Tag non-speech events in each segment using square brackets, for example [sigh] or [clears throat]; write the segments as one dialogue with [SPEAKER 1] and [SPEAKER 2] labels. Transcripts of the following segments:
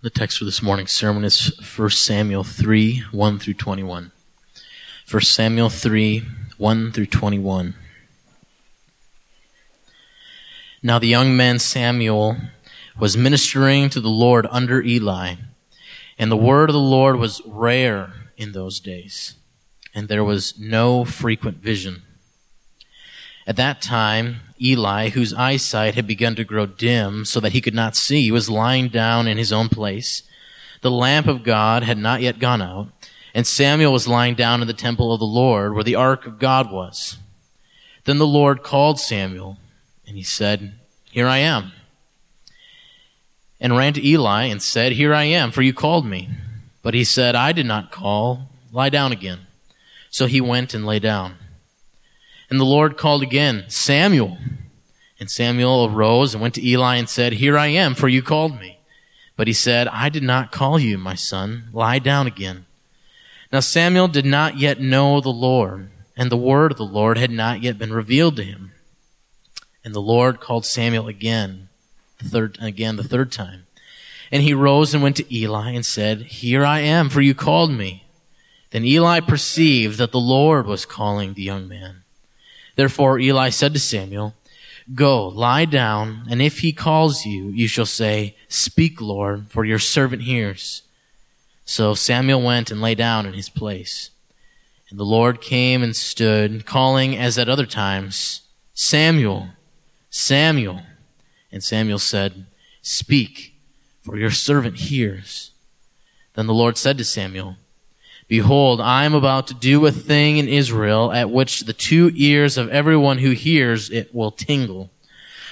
[SPEAKER 1] The text for this morning's sermon is 1 Samuel 3 1 through 21. 1 Samuel 3 1 through 21. Now the young man Samuel was ministering to the Lord under Eli, and the word of the Lord was rare in those days, and there was no frequent vision. At that time, Eli, whose eyesight had begun to grow dim so that he could not see, was lying down in his own place. The lamp of God had not yet gone out, and Samuel was lying down in the temple of the Lord where the ark of God was. Then the Lord called Samuel, and he said, Here I am. And ran to Eli and said, Here I am, for you called me. But he said, I did not call. Lie down again. So he went and lay down. And the Lord called again, Samuel. And Samuel arose and went to Eli and said, Here I am, for you called me. But he said, I did not call you, my son. Lie down again. Now Samuel did not yet know the Lord, and the word of the Lord had not yet been revealed to him. And the Lord called Samuel again, the third, again the third time. And he rose and went to Eli and said, Here I am, for you called me. Then Eli perceived that the Lord was calling the young man. Therefore Eli said to Samuel, Go, lie down, and if he calls you, you shall say, Speak, Lord, for your servant hears. So Samuel went and lay down in his place. And the Lord came and stood, calling as at other times, Samuel, Samuel. And Samuel said, Speak, for your servant hears. Then the Lord said to Samuel, Behold, I am about to do a thing in Israel at which the two ears of everyone who hears it will tingle.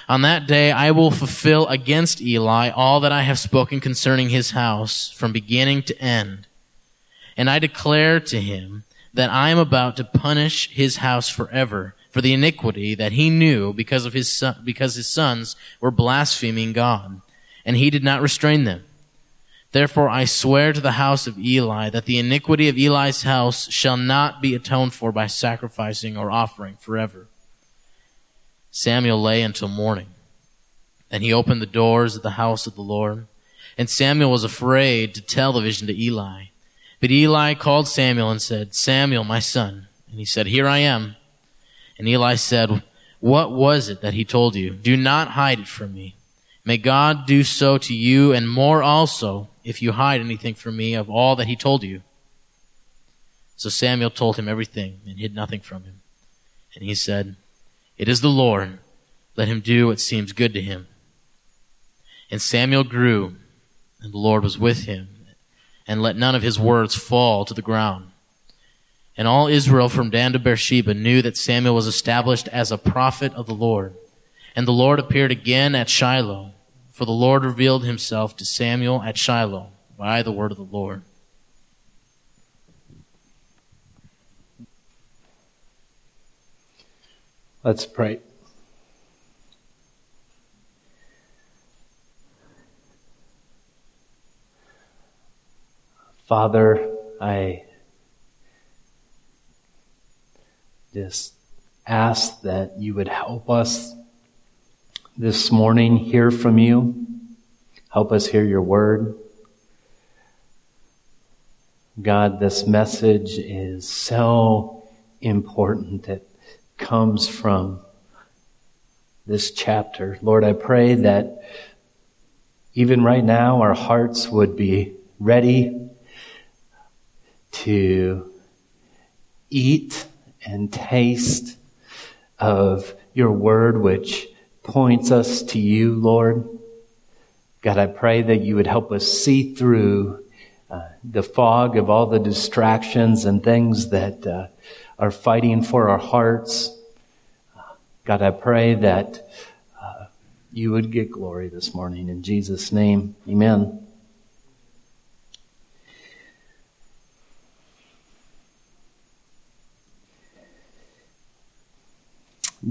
[SPEAKER 1] On that day I will fulfill against Eli all that I have spoken concerning his house from beginning to end. And I declare to him that I am about to punish his house forever for the iniquity that he knew because of his son, because his sons were blaspheming God, and he did not restrain them. Therefore I swear to the house of Eli that the iniquity of Eli's house shall not be atoned for by sacrificing or offering forever. Samuel lay until morning. Then he opened the doors of the house of the Lord. And Samuel was afraid to tell the vision to Eli. But Eli called Samuel and said, Samuel, my son. And he said, Here I am. And Eli said, What was it that he told you? Do not hide it from me. May God do so to you and more also if you hide anything from me of all that he told you. So Samuel told him everything and hid nothing from him. And he said, It is the Lord. Let him do what seems good to him. And Samuel grew, and the Lord was with him, and let none of his words fall to the ground. And all Israel from Dan to Beersheba knew that Samuel was established as a prophet of the Lord. And the Lord appeared again at Shiloh for the Lord revealed himself to Samuel at Shiloh by the word of the Lord.
[SPEAKER 2] Let's pray. Father, I just ask that you would help us this morning hear from you. Help us hear your word. God, this message is so important. It comes from this chapter. Lord, I pray that even right now our hearts would be ready to eat and taste of your word, which points us to you, Lord. God, I pray that you would help us see through uh, the fog of all the distractions and things that uh, are fighting for our hearts. God, I pray that uh, you would get glory this morning. In Jesus' name, amen.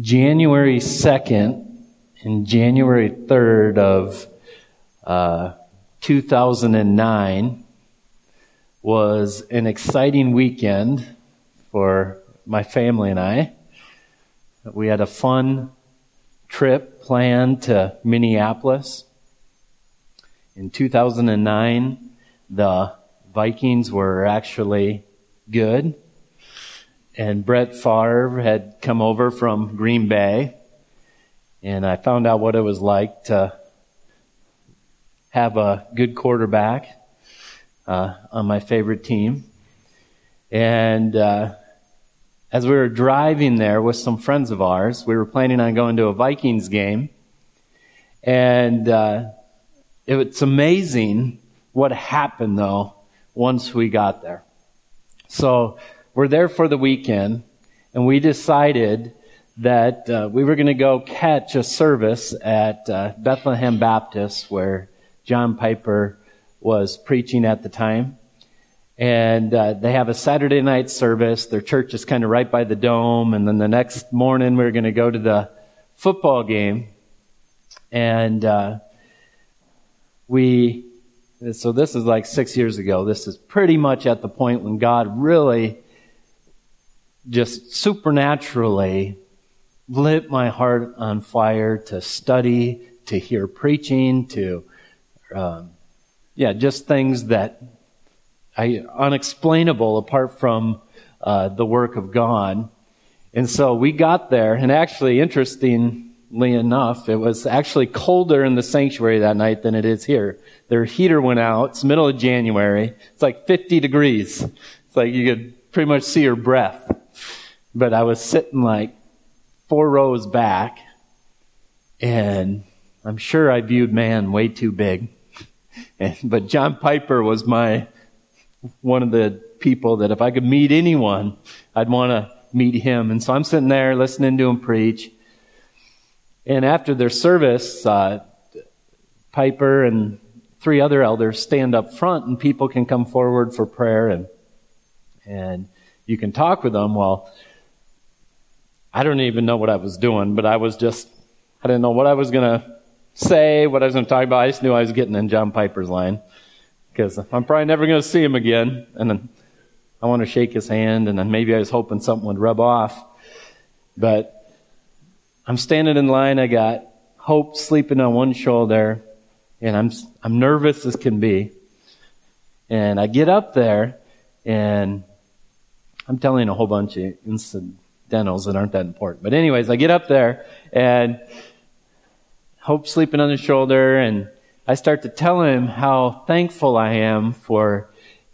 [SPEAKER 2] January 2nd, in January 3rd of uh, 2009 was an exciting weekend for my family and I. We had a fun trip planned to Minneapolis. in 2009, the Vikings were actually good. And Brett Favre had come over from Green Bay. And I found out what it was like to have a good quarterback uh, on my favorite team. And uh, as we were driving there with some friends of ours, we were planning on going to a Vikings game. And uh, it's amazing what happened, though, once we got there. So we're there for the weekend, and we decided that uh, we were going to go catch a service at uh, Bethlehem Baptist where John Piper was preaching at the time. And uh, they have a Saturday night service. Their church is kind of right by the dome. And then the next morning, we are going to go to the football game. And uh, we, so this is like six years ago. This is pretty much at the point when God really just supernaturally lit my heart on fire to study, to hear preaching, to, um, yeah, just things that I, unexplainable apart from uh, the work of God. And so we got there, and actually, interestingly enough, it was actually colder in the sanctuary that night than it is here. Their heater went out. It's middle of January. It's like 50 degrees. It's like you could pretty much see your breath. But I was sitting like four rows back, and I'm sure I viewed man way too big. [laughs] And, but John Piper was my one of the people that if I could meet anyone, I'd want to meet him. And so I'm sitting there listening to him preach. And after their service, uh, Piper and three other elders stand up front, and people can come forward for prayer, and and you can talk with them. Well, I don't even know what I was doing, but I was just I didn't know what I was gonna say, what I was gonna talk about. I just knew I was getting in John Piper's line because I'm probably never going to see him again. And then I want to shake his hand, and then maybe I was hoping something would rub off. But I'm standing in line. I got Hope sleeping on one shoulder, and I'm I'm nervous as can be. And I get up there, and I'm telling a whole bunch of incidentals that aren't that important. But anyways, I get up there, and Hope sleeping on his shoulder, and I start to tell him how thankful I am for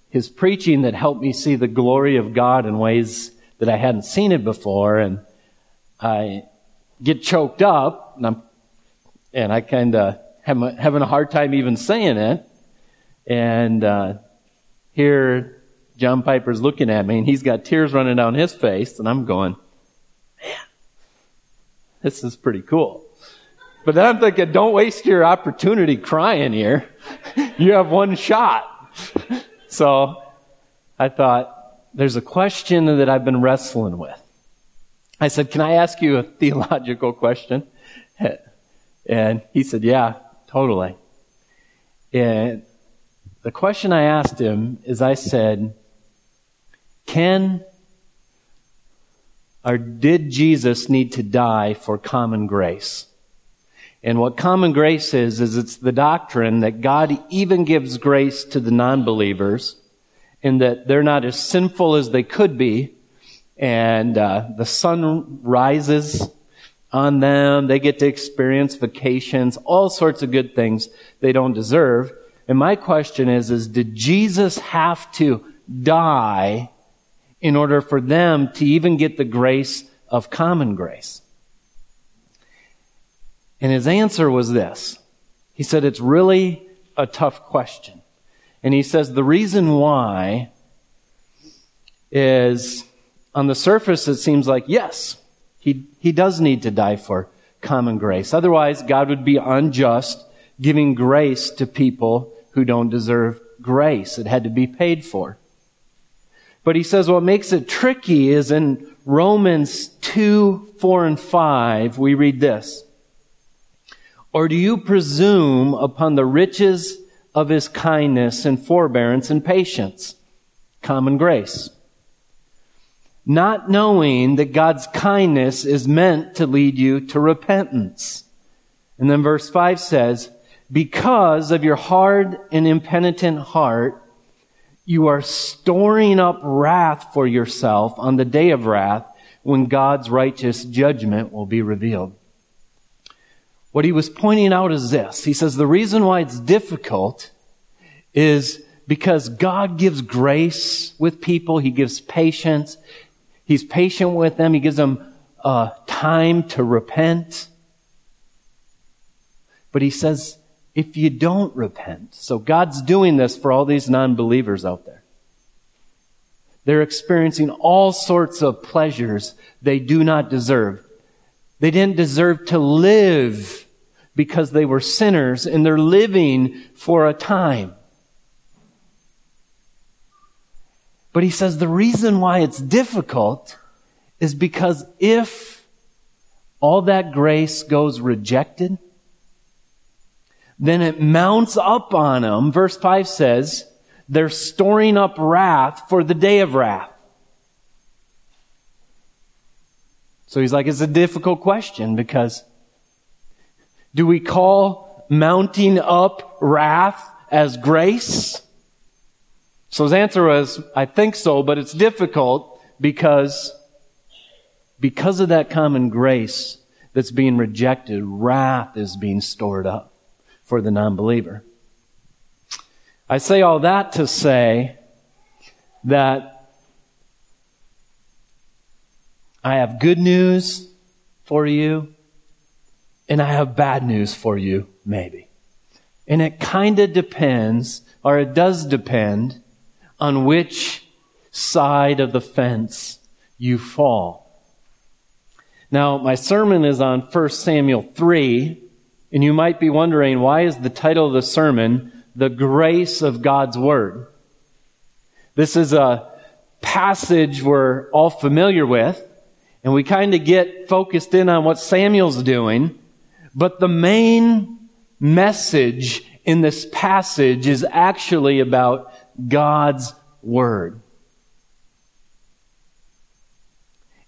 [SPEAKER 2] his preaching that helped me see the glory of God in ways that I hadn't seen it before. And I get choked up and I'm, and I kind of having a hard time even saying it. And, uh, here John Piper's looking at me and he's got tears running down his face and I'm going, man, this is pretty cool. But then I'm thinking, don't waste your opportunity crying here. [laughs] you have one shot. [laughs] So I thought, there's a question that I've been wrestling with. I said, can I ask you a [laughs] theological question? And he said, yeah, totally. And the question I asked him is I said, can or did Jesus need to die for common grace? And what common grace is, is it's the doctrine that God even gives grace to the non-believers and that they're not as sinful as they could be. And uh, the sun rises on them. They get to experience vacations, all sorts of good things they don't deserve. And my question is, is did Jesus have to die in order for them to even get the grace of common grace? And his answer was this. He said, it's really a tough question. And he says, the reason why is on the surface, it seems like, yes, he, he does need to die for common grace. Otherwise, God would be unjust giving grace to people who don't deserve grace. It had to be paid for. But he says what makes it tricky is in Romans 2, 4, and 5, we read this. Or do you presume upon the riches of his kindness and forbearance and patience? Common grace. Not knowing that God's kindness is meant to lead you to repentance. And then verse 5 says, because of your hard and impenitent heart, you are storing up wrath for yourself on the day of wrath when God's righteous judgment will be revealed. What he was pointing out is this. He says the reason why it's difficult is because God gives grace with people. He gives patience. He's patient with them. He gives them uh, time to repent. But he says, if you don't repent, so God's doing this for all these non-believers out there. They're experiencing all sorts of pleasures they do not deserve. They didn't deserve to live because they were sinners and they're living for a time. But he says the reason why it's difficult is because if all that grace goes rejected, then it mounts up on them. Verse 5 says, they're storing up wrath for the day of wrath. So he's like, it's a difficult question because do we call mounting up wrath as grace? So his answer was, I think so, but it's difficult because, because of that common grace that's being rejected, wrath is being stored up for the non-believer. I say all that to say that I have good news for you and I have bad news for you, maybe. And it kind of depends, or it does depend, on which side of the fence you fall. Now, my sermon is on 1 Samuel 3, and you might be wondering, why is the title of the sermon, The Grace of God's Word? This is a passage we're all familiar with, and we kind of get focused in on what Samuel's doing, but the main message in this passage is actually about God's Word.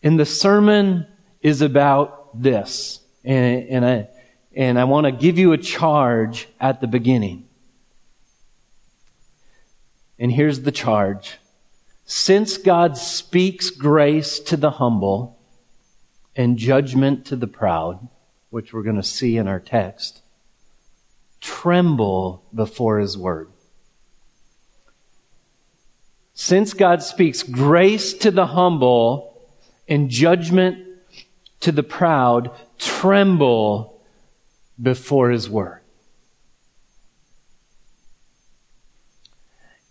[SPEAKER 2] And the sermon is about this. And, and I, and I want to give you a charge at the beginning. And here's the charge. Since God speaks grace to the humble and judgment to the proud, which we're going to see in our text, tremble before his word. Since God speaks grace to the humble and judgment to the proud, tremble before his word.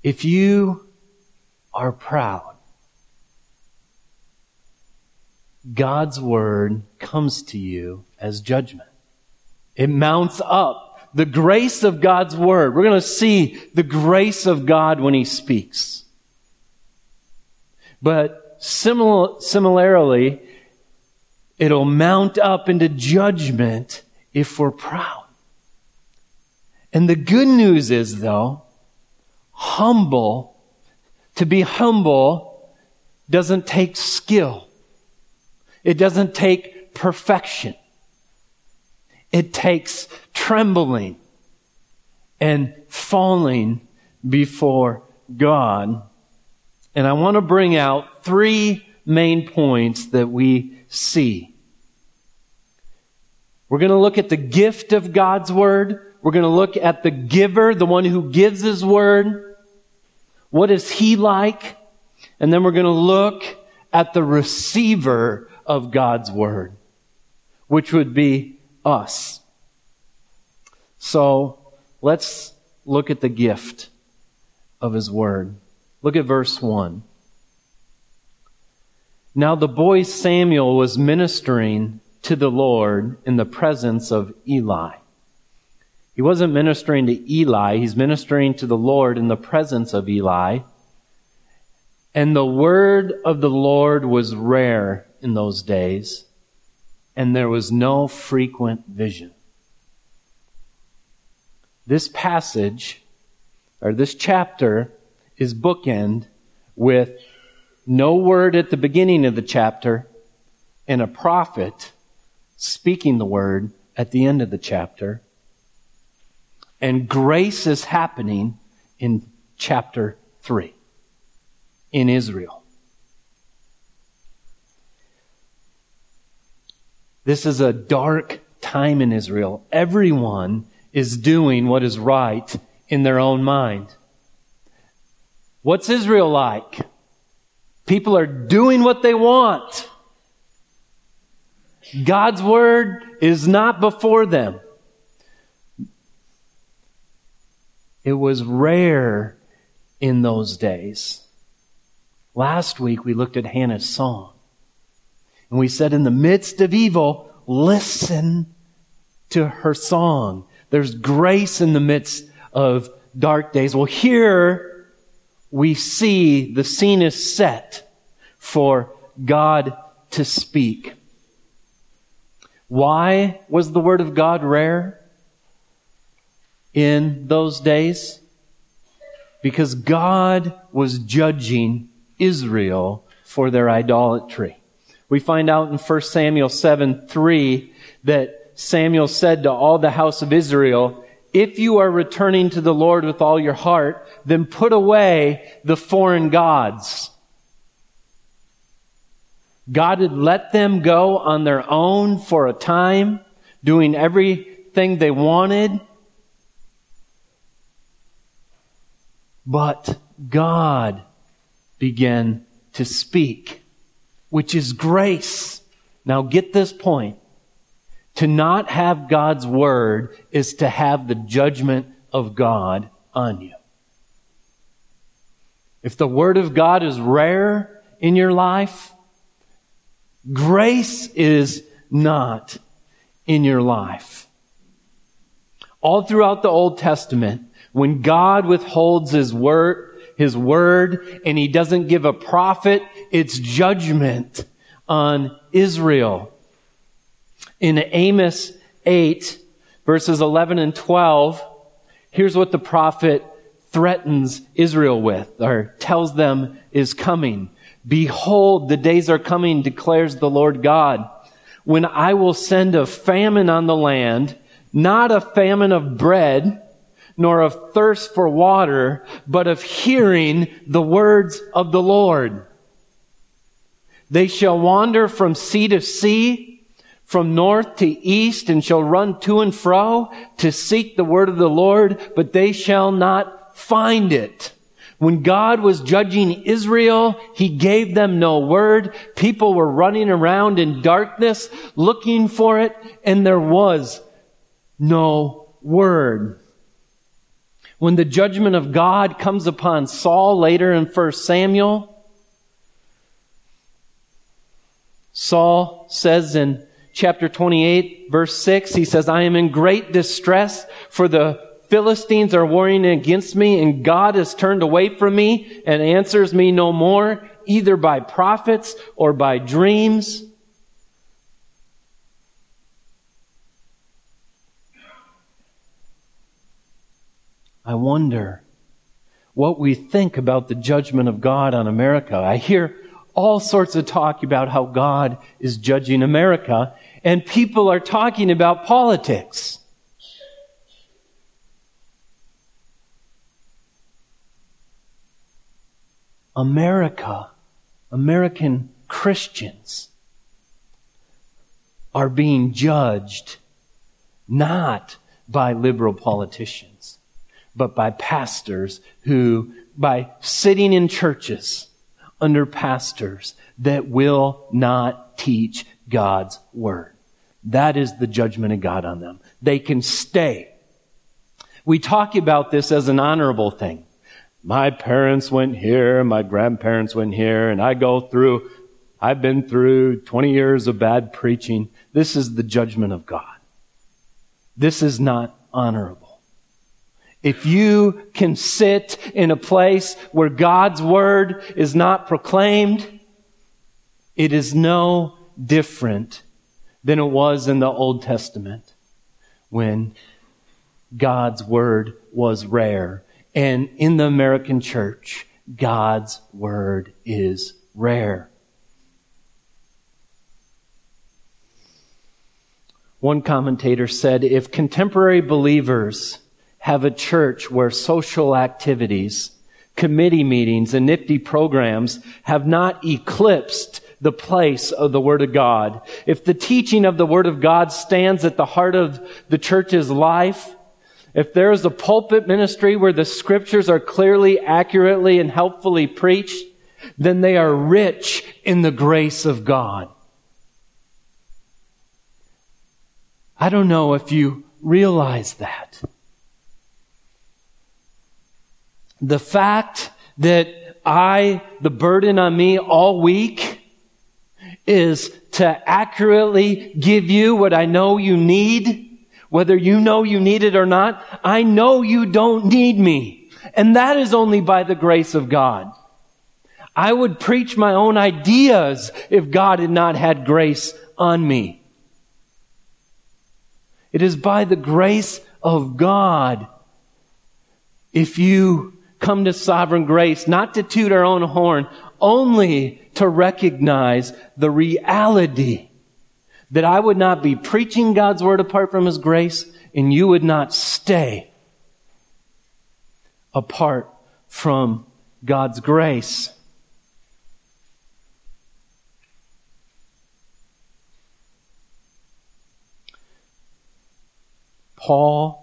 [SPEAKER 2] If you are proud, God's word comes to you as judgment. It mounts up. The grace of God's word. We're going to see the grace of God when he speaks. But simil- similarly, it'll mount up into judgment if we're proud. And the good news is though, humble, to be humble doesn't take skill. It doesn't take perfection. It takes trembling and falling before God. And I want to bring out three main points that we see. We're going to look at the gift of God's Word. We're going to look at the giver, the one who gives His Word. What is He like? And then we're going to look at the receiver of God's Word, which would be us. So let's look at the gift of His Word. Look at verse 1. Now the boy Samuel was ministering to the Lord in the presence of Eli. He wasn't ministering to Eli, he's ministering to the Lord in the presence of Eli. And the word of the Lord was rare in those days, and there was no frequent vision. This passage, or this chapter, is bookend with no word at the beginning of the chapter and a prophet speaking the word at the end of the chapter. And grace is happening in chapter 3 in Israel. This is a dark time in Israel. Everyone is doing what is right in their own mind. What's Israel like? People are doing what they want. God's word is not before them. It was rare in those days. Last week we looked at Hannah's song. And we said, in the midst of evil, listen to her song. There's grace in the midst of dark days. Well, here we see the scene is set for God to speak. Why was the Word of God rare in those days? Because God was judging Israel for their idolatry. We find out in 1 Samuel 7 3 that Samuel said to all the house of Israel, if you are returning to the Lord with all your heart, then put away the foreign gods. God had let them go on their own for a time, doing everything they wanted. But God began to speak, which is grace. Now get this point. To not have God's word is to have the judgment of God on you. If the word of God is rare in your life, grace is not in your life. All throughout the Old Testament, when God withholds his word, his word, and he doesn't give a prophet, it's judgment on Israel. In Amos 8, verses 11 and 12, here's what the prophet threatens Israel with, or tells them is coming. Behold, the days are coming, declares the Lord God, when I will send a famine on the land, not a famine of bread, nor of thirst for water, but of hearing the words of the Lord. They shall wander from sea to sea, from north to east, and shall run to and fro to seek the word of the Lord, but they shall not find it. When God was judging Israel, He gave them no word. People were running around in darkness looking for it, and there was no word when the judgment of God comes upon Saul later in 1 Samuel, Saul says in chapter 28, verse 6, he says, I am in great distress, for the Philistines are warring against me, and God has turned away from me and answers me no more, either by prophets or by dreams. I wonder what we think about the judgment of God on America. I hear all sorts of talk about how God is judging America, and people are talking about politics. America, American Christians are being judged not by liberal politicians but by pastors who, by sitting in churches under pastors that will not teach God's word. That is the judgment of God on them. They can stay. We talk about this as an honorable thing. My parents went here, my grandparents went here, and I go through, I've been through 20 years of bad preaching. This is the judgment of God. This is not honorable. If you can sit in a place where God's word is not proclaimed, it is no different than it was in the Old Testament when God's word was rare. And in the American church, God's word is rare. One commentator said if contemporary believers have a church where social activities, committee meetings, and nifty programs have not eclipsed the place of the Word of God. If the teaching of the Word of God stands at the heart of the church's life, if there is a pulpit ministry where the scriptures are clearly, accurately, and helpfully preached, then they are rich in the grace of God. I don't know if you realize that. The fact that I, the burden on me all week is to accurately give you what I know you need, whether you know you need it or not. I know you don't need me. And that is only by the grace of God. I would preach my own ideas if God had not had grace on me. It is by the grace of God. If you come to sovereign grace, not to toot our own horn, only to recognize the reality that I would not be preaching God's word apart from His grace, and you would not stay apart from God's grace. Paul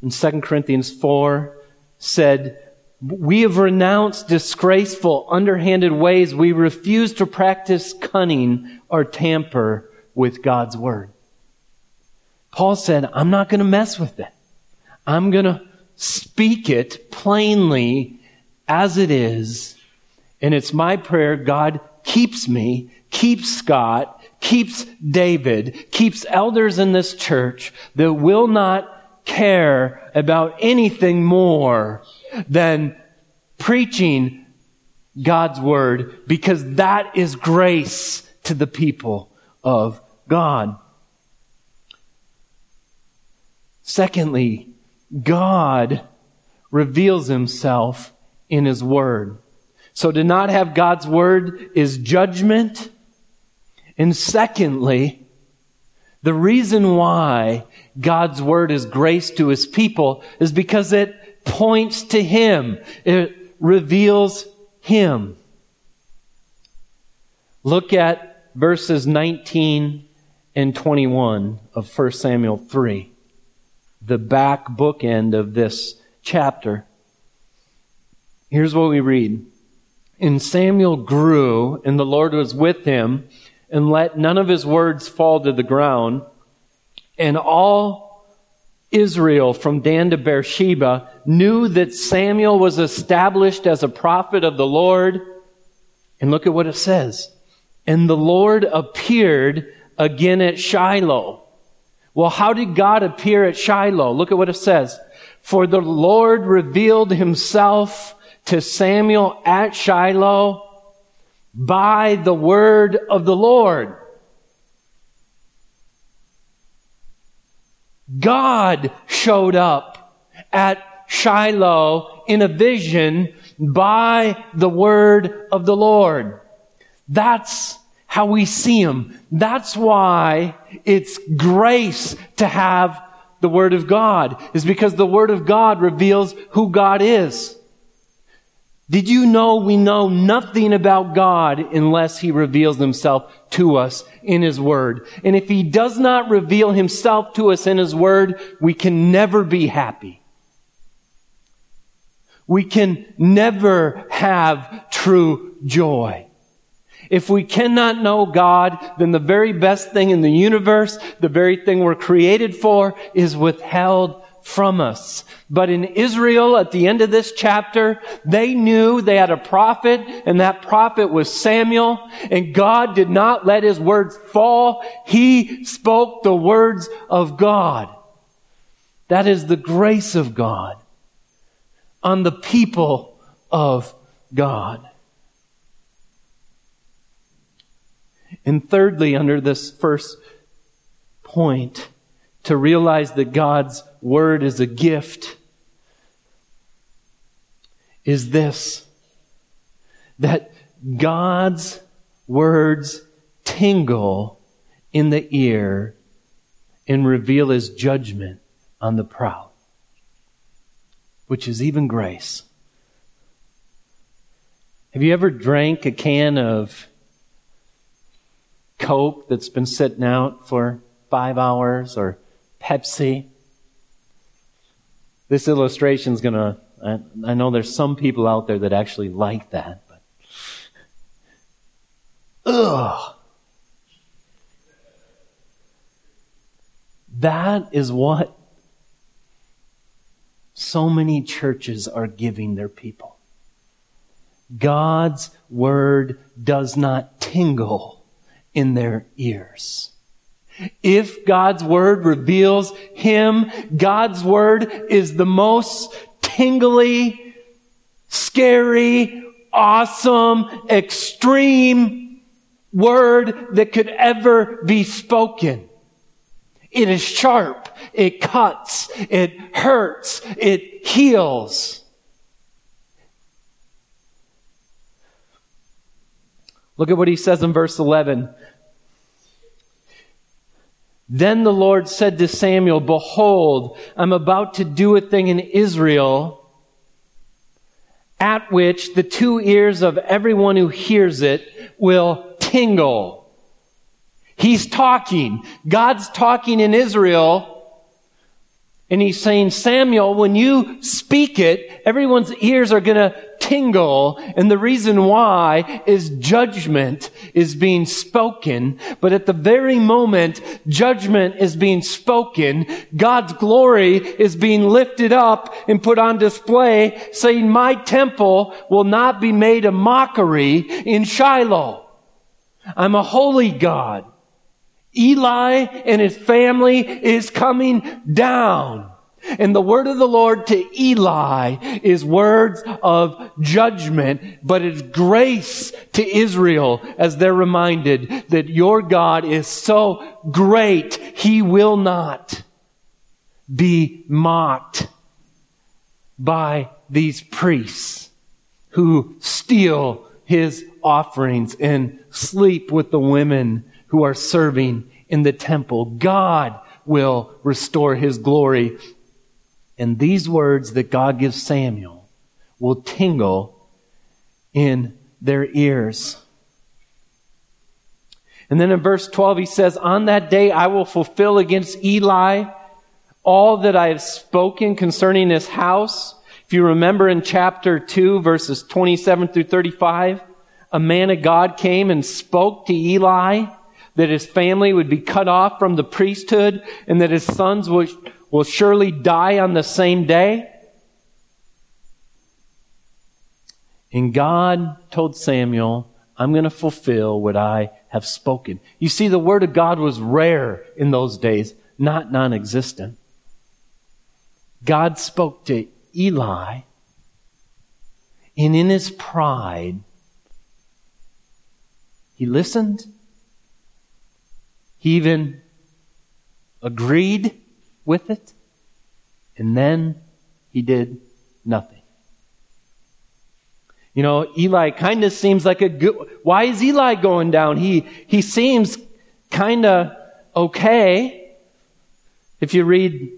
[SPEAKER 2] in 2 Corinthians 4 said, We have renounced disgraceful, underhanded ways. We refuse to practice cunning or tamper with God's word. Paul said, I'm not going to mess with it. I'm going to speak it plainly as it is. And it's my prayer God keeps me, keeps Scott, keeps David, keeps elders in this church that will not care about anything more than preaching God's word because that is grace to the people of God. Secondly, God reveals himself in his word. So to not have God's word is judgment and secondly, the reason why God's word is grace to his people is because it points to him. It reveals him. Look at verses 19 and 21 of 1 Samuel 3, the back bookend of this chapter. Here's what we read. And Samuel grew, and the Lord was with him, and let none of his words fall to the ground. And all Israel from Dan to Beersheba knew that Samuel was established as a prophet of the Lord. And look at what it says. And the Lord appeared again at Shiloh. Well, how did God appear at Shiloh? Look at what it says. For the Lord revealed himself to Samuel at Shiloh by the word of the Lord. God showed up at Shiloh in a vision by the word of the Lord. That's how we see him. That's why it's grace to have the word of God, is because the word of God reveals who God is. Did you know we know nothing about God unless He reveals Himself to us in His Word? And if He does not reveal Himself to us in His Word, we can never be happy. We can never have true joy. If we cannot know God, then the very best thing in the universe, the very thing we're created for, is withheld from us. But in Israel, at the end of this chapter, they knew they had a prophet, and that prophet was Samuel, and God did not let his words fall. He spoke the words of God. That is the grace of God on the people of God. And thirdly, under this first point, to realize that God's word is a gift is this that God's words tingle in the ear and reveal his judgment on the proud. which is even grace. Have you ever drank a can of Coke that's been sitting out for five hours or Pepsi? This illustration is going to, I know there's some people out there that actually like that, but, ugh. That is what so many churches are giving their people. God's word does not tingle in their ears. If God's word reveals Him, God's word is the most tingly, scary, awesome, extreme word that could ever be spoken. It is sharp. It cuts. It hurts. It heals. Look at what he says in verse 11. Then the Lord said to Samuel, Behold, I'm about to do a thing in Israel at which the two ears of everyone who hears it will tingle. He's talking. God's talking in Israel. And he's saying, Samuel, when you speak it, everyone's ears are going to tingle. And the reason why is judgment is being spoken. But at the very moment judgment is being spoken, God's glory is being lifted up and put on display, saying, my temple will not be made a mockery in Shiloh. I'm a holy God. Eli and his family is coming down. And the word of the Lord to Eli is words of judgment, but it's grace to Israel as they're reminded that your God is so great, he will not be mocked by these priests who steal his offerings and sleep with the women who are serving in the temple. God will restore his glory. And these words that God gives Samuel will tingle in their ears. And then in verse 12, he says, On that day I will fulfill against Eli all that I have spoken concerning his house. If you remember in chapter 2, verses 27 through 35, a man of God came and spoke to Eli that his family would be cut off from the priesthood and that his sons will surely die on the same day. And God told Samuel, I'm going to fulfill what I have spoken. You see, the word of God was rare in those days, not non existent. God spoke to Eli, and in his pride, he listened he even agreed with it, and then he did nothing. You know, Eli kind of seems like a good. Why is Eli going down? He he seems kind of okay. If you read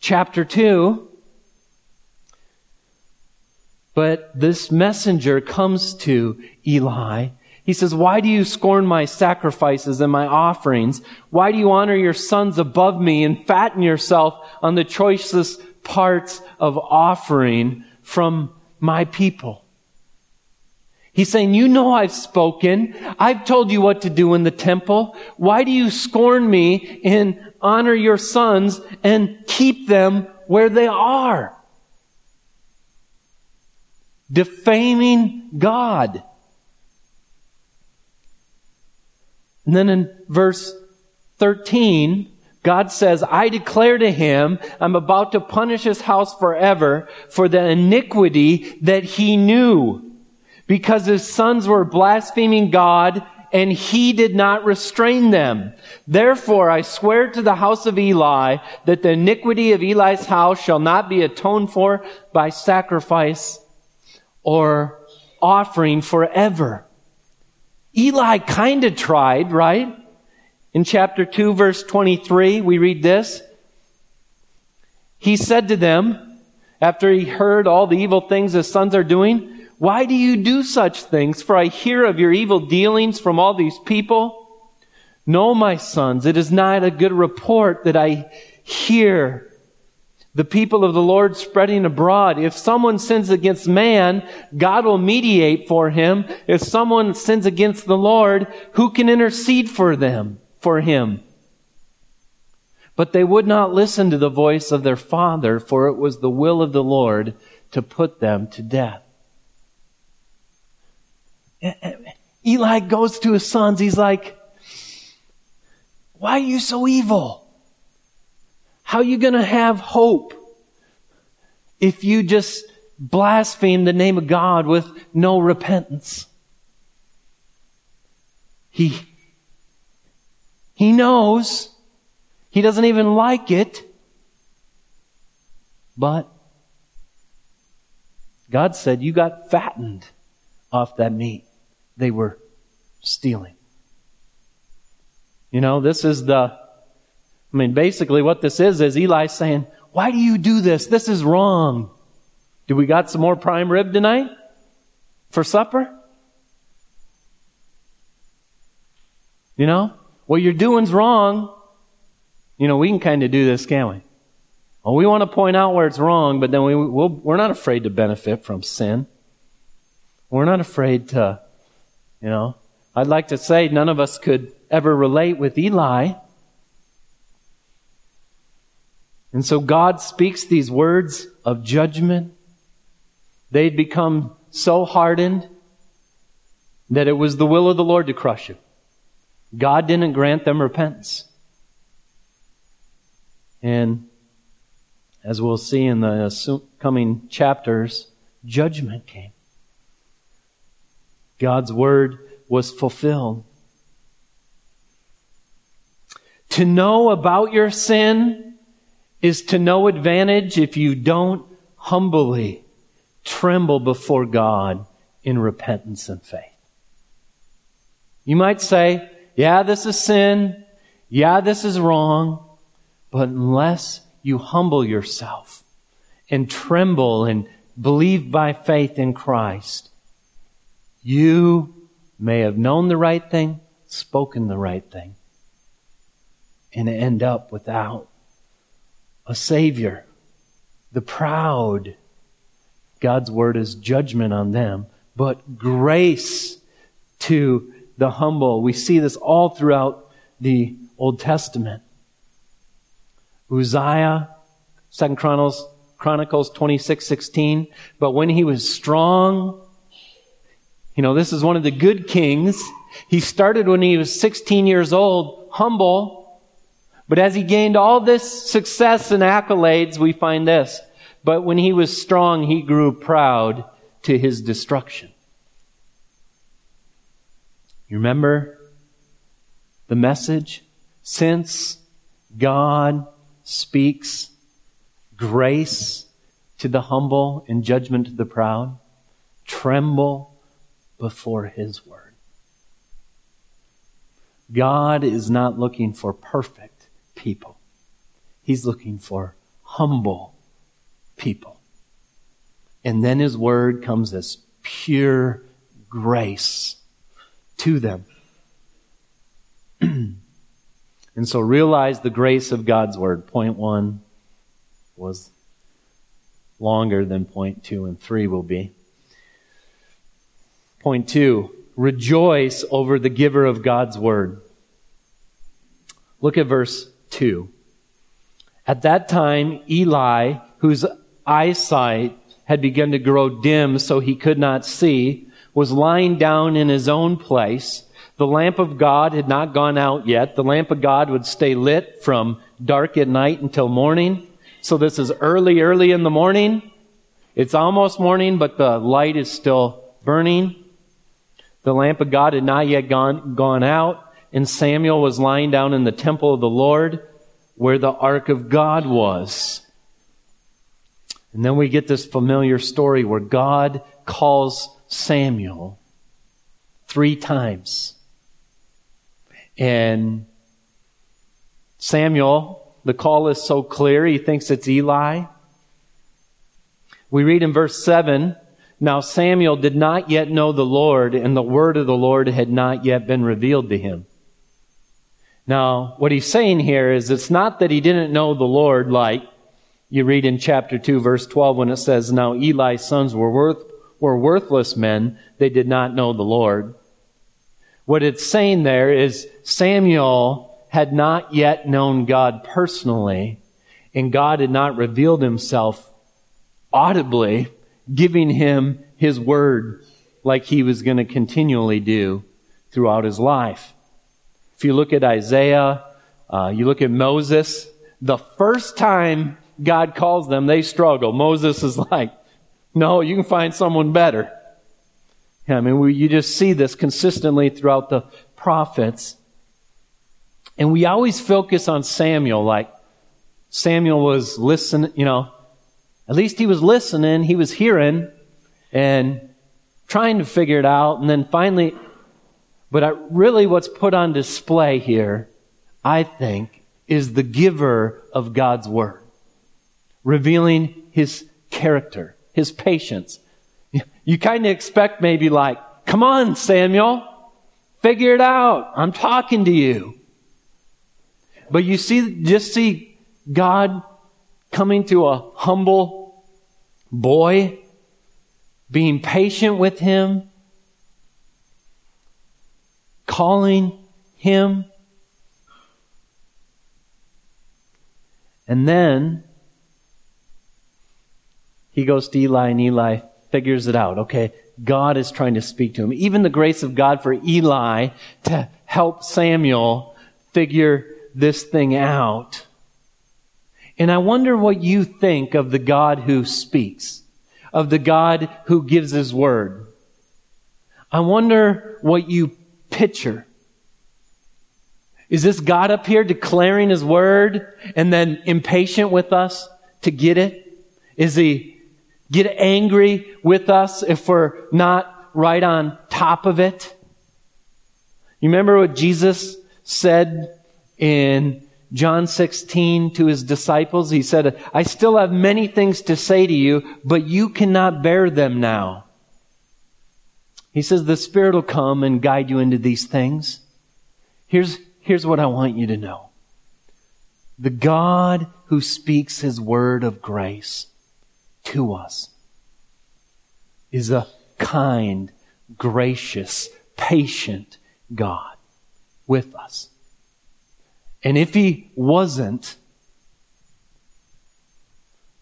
[SPEAKER 2] chapter two, but this messenger comes to Eli he says, Why do you scorn my sacrifices and my offerings? Why do you honor your sons above me and fatten yourself on the choicest parts of offering from my people? He's saying, You know I've spoken. I've told you what to do in the temple. Why do you scorn me and honor your sons and keep them where they are? Defaming God. And then in verse 13, God says, I declare to him, I'm about to punish his house forever for the iniquity that he knew because his sons were blaspheming God and he did not restrain them. Therefore, I swear to the house of Eli that the iniquity of Eli's house shall not be atoned for by sacrifice or offering forever. Eli kind of tried, right? In chapter 2, verse 23, we read this. He said to them, after he heard all the evil things his sons are doing, why do you do such things? For I hear of your evil dealings from all these people. No, my sons, it is not a good report that I hear the people of the Lord spreading abroad. If someone sins against man, God will mediate for him. If someone sins against the Lord, who can intercede for them, for him? But they would not listen to the voice of their father, for it was the will of the Lord to put them to death. Eli goes to his sons. He's like, why are you so evil? How are you going to have hope if you just blaspheme the name of God with no repentance? He, he knows. He doesn't even like it. But God said, You got fattened off that meat they were stealing. You know, this is the, I mean, basically what this is, is Eli saying, why do you do this? This is wrong. Do we got some more prime rib tonight? For supper? You know? What you're doing's wrong. You know, we can kind of do this, can't we? Well, we want to point out where it's wrong, but then we, we we're not afraid to benefit from sin. We're not afraid to you know, I'd like to say none of us could ever relate with Eli. And so God speaks these words of judgment. They'd become so hardened that it was the will of the Lord to crush him. God didn't grant them repentance. And as we'll see in the coming chapters, judgment came. God's word was fulfilled. To know about your sin is to no advantage if you don't humbly tremble before God in repentance and faith. You might say, yeah, this is sin. Yeah, this is wrong. But unless you humble yourself and tremble and believe by faith in Christ, you may have known the right thing, spoken the right thing, and end up without a Savior. The proud, God's word is judgment on them, but grace to the humble. We see this all throughout the Old Testament. Uzziah, Second Chronicles, Chronicles 26, 16. But when he was strong you know, this is one of the good kings. He started when he was 16 years old, humble. But as he gained all this success and accolades, we find this. But when he was strong, he grew proud to his destruction. You remember the message? Since God speaks grace to the humble and judgment to the proud, tremble before His Word. God is not looking for perfect people. He's looking for humble people. And then His Word comes as pure grace to them. [clears throat] and so realize the grace of God's Word. Point one was longer than point two and three will be. Point two, rejoice over the giver of God's word. Look at verse two. At that time, Eli, whose eyesight had begun to grow dim so he could not see, was lying down in his own place. The lamp of God had not gone out yet. The lamp of God would stay lit from dark at night until morning. So this is early, early in the morning. It's almost morning, but the light is still burning. The lamp of God had not yet gone, gone out, and Samuel was lying down in the temple of the Lord where the ark of God was. And then we get this familiar story where God calls Samuel three times. And Samuel, the call is so clear, he thinks it's Eli. We read in verse 7 Now Samuel did not yet know the Lord, and the word of the Lord had not yet been revealed to him. Now, what he's saying here is it's not that he didn't know the Lord like you read in chapter 2, verse 12, when it says, Now Eli's sons were, worth, were worthless men, they did not know the Lord. What it's saying there is Samuel had not yet known God personally, and God had not revealed himself audibly, giving him his word like he was going to continually do throughout his life. If you look at Isaiah, uh, you look at Moses, the first time God calls them, they struggle. Moses is like, no, you can find someone better. I mean, we, you just see this consistently throughout the prophets. And we always focus on Samuel, like Samuel was listening, you know, at least he was listening, he was hearing and trying to figure it out. And then finally, but I, really what's put on display here, I think, is the giver of God's word, revealing his character, his patience. You kind of expect maybe like, come on, Samuel, figure it out. I'm talking to you. But you see, just see God coming to a humble boy, being patient with him, calling him. And then he goes to Eli, and Eli figures it out. Okay, God is trying to speak to him. Even the grace of God for Eli to help Samuel figure this thing out. And I wonder what you think of the God who speaks, of the God who gives his word. I wonder what you picture. Is this God up here declaring His word and then impatient with us to get it? Is He get angry with us if we're not right on top of it? You remember what Jesus said in John 16 to his disciples? He said, I still have many things to say to you, but you cannot bear them now. He says the Spirit will come and guide you into these things. Here's, here's what I want you to know. The God who speaks his word of grace to us is a kind, gracious, patient God with us. And if he wasn't,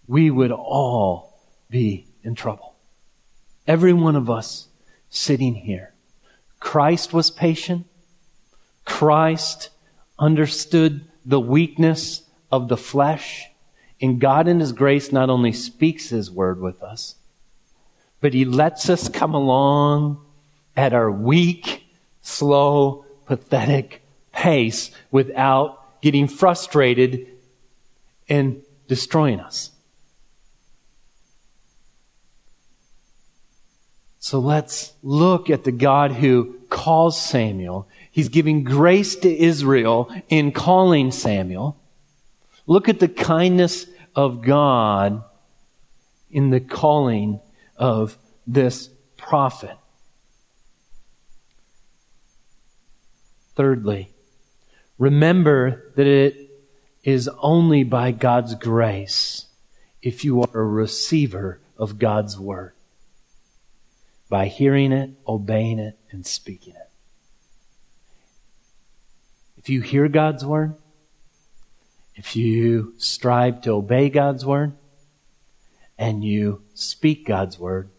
[SPEAKER 2] we would all be in trouble. Every one of us sitting here. Christ was patient. Christ understood the weakness of the flesh. And God in His grace not only speaks His word with us, but He lets us come along at our weak, slow, pathetic pace without getting frustrated and destroying us. So let's look at the God who calls Samuel. He's giving grace to Israel in calling Samuel. Look at the kindness of God in the calling of this prophet. Thirdly, remember that it is only by God's grace if you are a receiver of God's word by hearing it, obeying it, and speaking it. If you hear God's word, if you strive to obey God's word, and you speak God's word,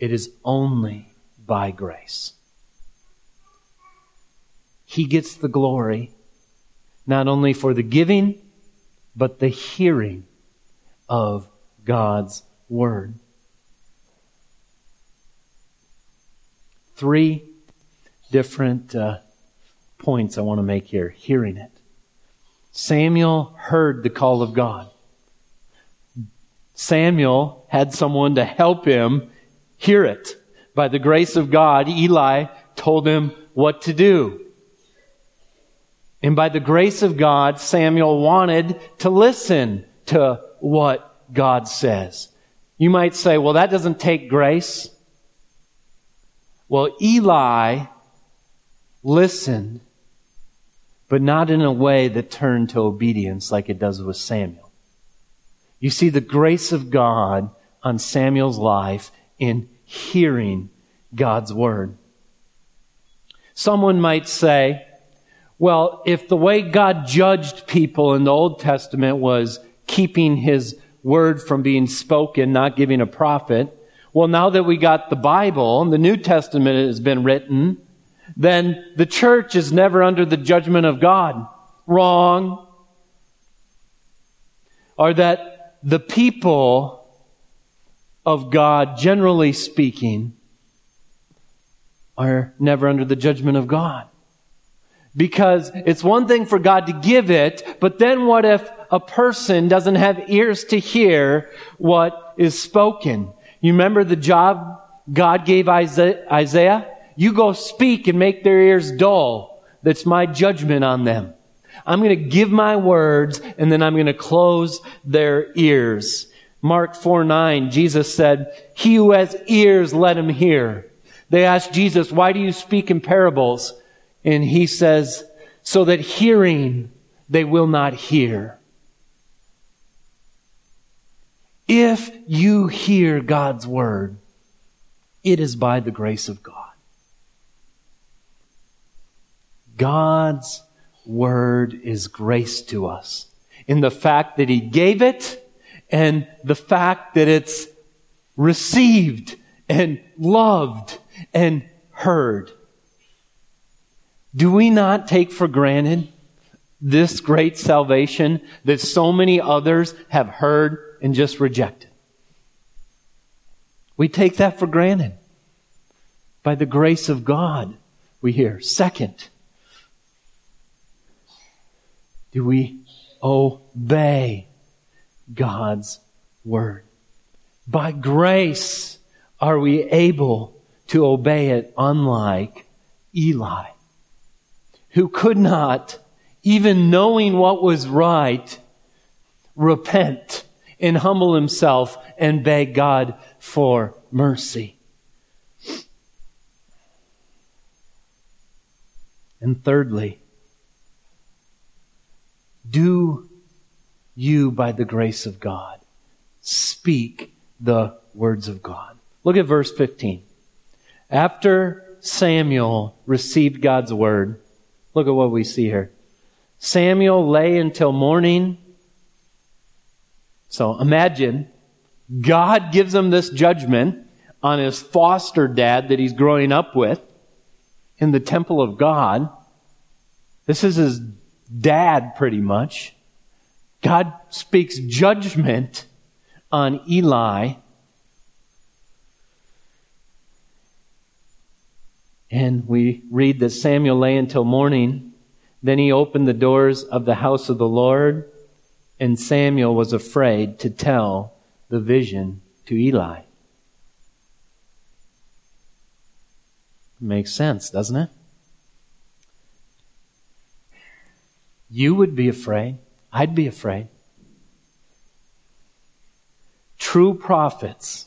[SPEAKER 2] it is only by grace. He gets the glory not only for the giving, but the hearing of God's word. Three different uh, points I want to make here, hearing it. Samuel heard the call of God. Samuel had someone to help him hear it. By the grace of God, Eli told him what to do. And by the grace of God, Samuel wanted to listen to what God says. You might say, well, that doesn't take grace. Well, Eli listened, but not in a way that turned to obedience like it does with Samuel. You see the grace of God on Samuel's life in hearing God's word. Someone might say, well, if the way God judged people in the Old Testament was keeping his word from being spoken, not giving a prophet, well, now that we got the Bible and the New Testament has been written, then the church is never under the judgment of God. Wrong. Or that the people of God, generally speaking, are never under the judgment of God. Because it's one thing for God to give it, but then what if a person doesn't have ears to hear what is spoken? You remember the job God gave Isaiah? You go speak and make their ears dull. That's my judgment on them. I'm going to give my words and then I'm going to close their ears. Mark 4 9, Jesus said, He who has ears, let him hear. They asked Jesus, Why do you speak in parables? And he says, So that hearing they will not hear. If you hear God's word, it is by the grace of God. God's word is grace to us in the fact that he gave it and the fact that it's received and loved and heard. Do we not take for granted this great salvation that so many others have heard and just reject it. We take that for granted. By the grace of God, we hear. Second, do we obey God's word. By grace are we able to obey it unlike Eli, who could not, even knowing what was right, repent and humble himself and beg God for mercy. And thirdly, do you, by the grace of God, speak the words of God. Look at verse 15. After Samuel received God's word, look at what we see here. Samuel lay until morning. So imagine God gives him this judgment on his foster dad that he's growing up with in the temple of God. This is his dad, pretty much. God speaks judgment on Eli. And we read that Samuel lay until morning. Then he opened the doors of the house of the Lord, and Samuel was afraid to tell the vision to Eli. Makes sense, doesn't it? You would be afraid. I'd be afraid. True prophets,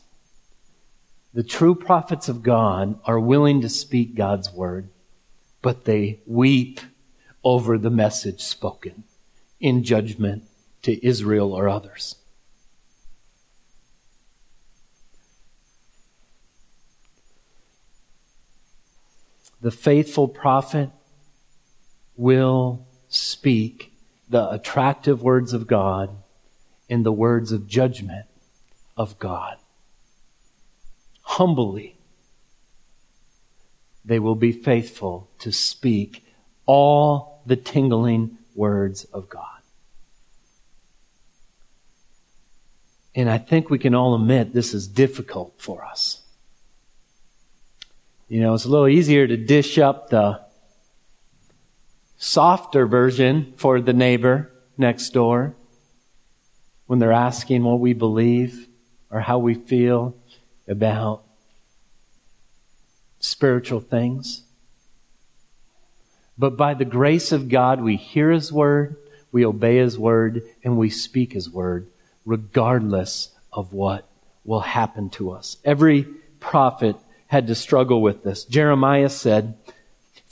[SPEAKER 2] the true prophets of God, are willing to speak God's word, but they weep over the message spoken in judgment to Israel or others. The faithful prophet will speak the attractive words of God in the words of judgment of God. Humbly, they will be faithful to speak all the tingling words of God. And I think we can all admit this is difficult for us. You know, it's a little easier to dish up the softer version for the neighbor next door when they're asking what we believe or how we feel about spiritual things. But by the grace of God, we hear His word, we obey His word, and we speak His word regardless of what will happen to us. Every prophet had to struggle with this. Jeremiah said,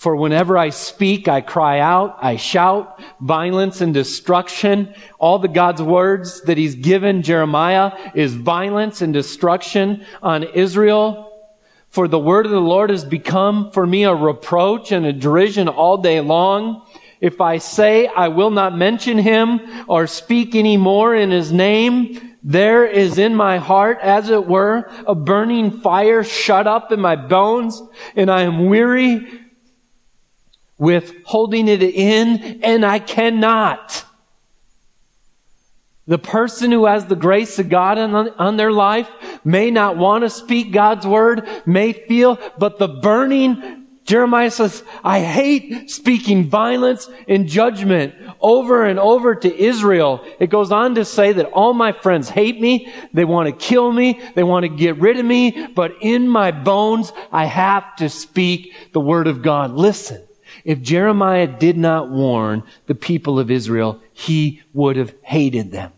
[SPEAKER 2] for whenever I speak, I cry out, I shout, violence and destruction. All the God's words that He's given Jeremiah is violence and destruction on Israel. For the word of the Lord has become for me a reproach and a derision all day long. If I say I will not mention him or speak any more in his name, there is in my heart, as it were, a burning fire shut up in my bones, and I am weary with holding it in, and I cannot. The person who has the grace of God on, on their life may not want to speak God's word, may feel, but the burning, Jeremiah says, I hate speaking violence and judgment over and over to Israel. It goes on to say that all my friends hate me. They want to kill me. They want to get rid of me. But in my bones, I have to speak the word of God. Listen. If Jeremiah did not warn the people of Israel, he would have hated them.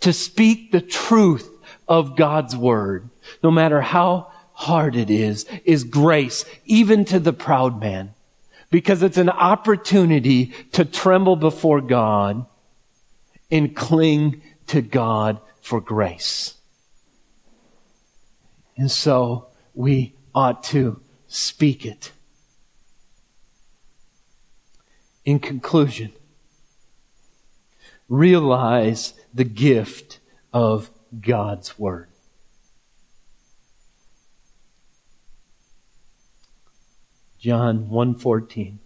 [SPEAKER 2] To speak the truth of God's word, no matter how hard it is, is grace, even to the proud man. Because it's an opportunity to tremble before God and cling to God for grace. And so we ought to speak it. In conclusion, realize the gift of God's Word. John 1:14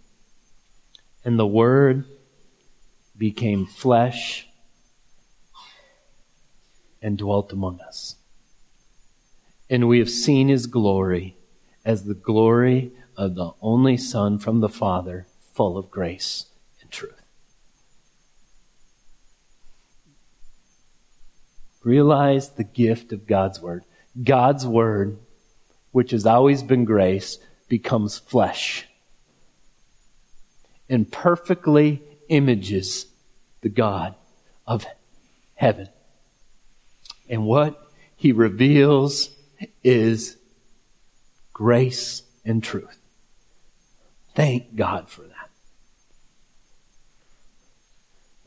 [SPEAKER 2] And the word became flesh and dwelt among us. And we have seen his glory as the glory of the only son from the father full of grace and truth. Realize the gift of God's Word. God's Word, which has always been grace, becomes flesh and perfectly images the God of heaven. And what he reveals is grace and truth. Thank God for that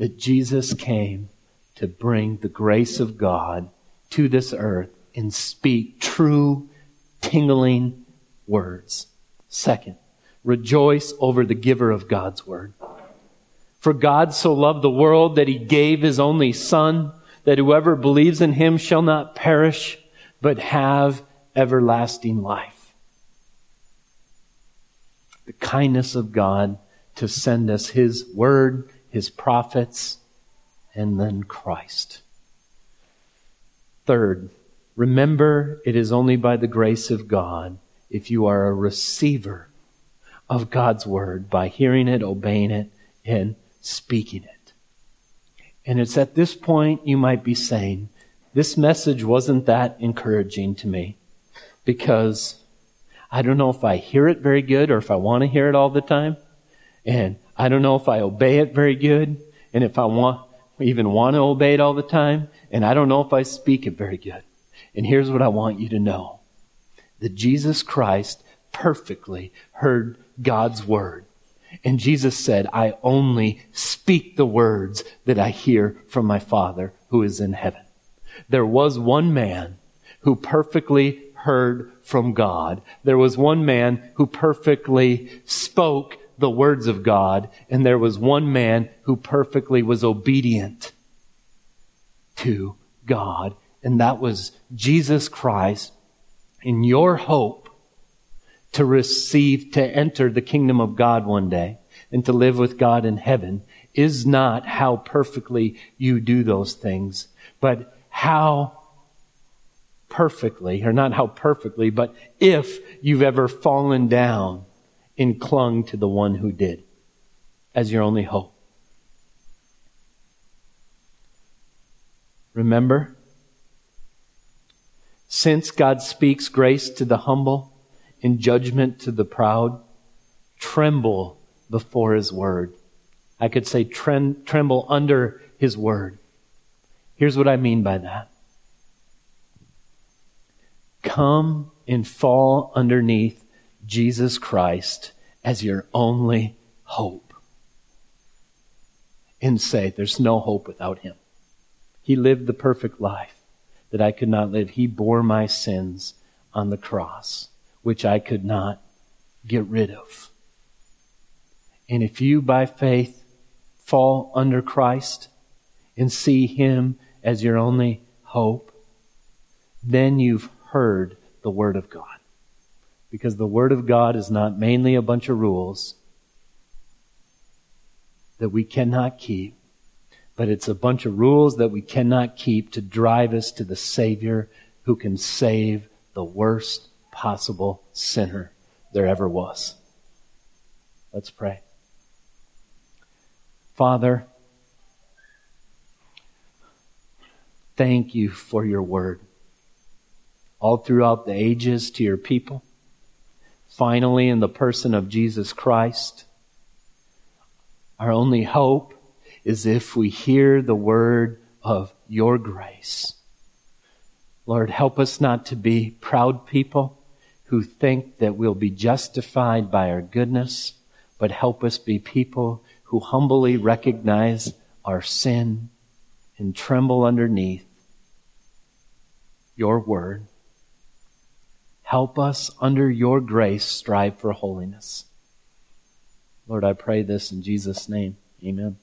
[SPEAKER 2] that Jesus came to bring the grace of God to this earth and speak true, tingling words. Second, rejoice over the giver of God's word. For God so loved the world that he gave his only Son, that whoever believes in him shall not perish, but have everlasting life. The kindness of God to send us his word his prophets, and then Christ. Third, remember it is only by the grace of God if you are a receiver of God's word by hearing it, obeying it, and speaking it. And it's at this point you might be saying, this message wasn't that encouraging to me because I don't know if I hear it very good or if I want to hear it all the time. And I don't know if I obey it very good and if I want, even want to obey it all the time. And I don't know if I speak it very good. And here's what I want you to know. That Jesus Christ perfectly heard God's word. And Jesus said, I only speak the words that I hear from my Father who is in heaven. There was one man who perfectly heard from God. There was one man who perfectly spoke the words of God, and there was one man who perfectly was obedient to God, and that was Jesus Christ. In your hope to receive, to enter the kingdom of God one day and to live with God in heaven is not how perfectly you do those things, but how perfectly, or not how perfectly, but if you've ever fallen down and clung to the one who did as your only hope. Remember? Since God speaks grace to the humble and judgment to the proud, tremble before his word. I could say trem- tremble under his word. Here's what I mean by that. Come and fall underneath Jesus Christ as your only hope. And say, there's no hope without him. He lived the perfect life that I could not live. He bore my sins on the cross, which I could not get rid of. And if you, by faith, fall under Christ and see Him as your only hope, then you've heard the Word of God. Because the Word of God is not mainly a bunch of rules that we cannot keep, but it's a bunch of rules that we cannot keep to drive us to the Savior who can save the worst possible sinner there ever was. Let's pray. Father, thank you for your word. All throughout the ages to your people. Finally, in the person of Jesus Christ. Our only hope is if we hear the word of your grace. Lord, help us not to be proud people who think that we'll be justified by our goodness, but help us be people who humbly recognize our sin and tremble underneath your word. Help us under your grace strive for holiness. Lord, I pray this in Jesus' name. Amen.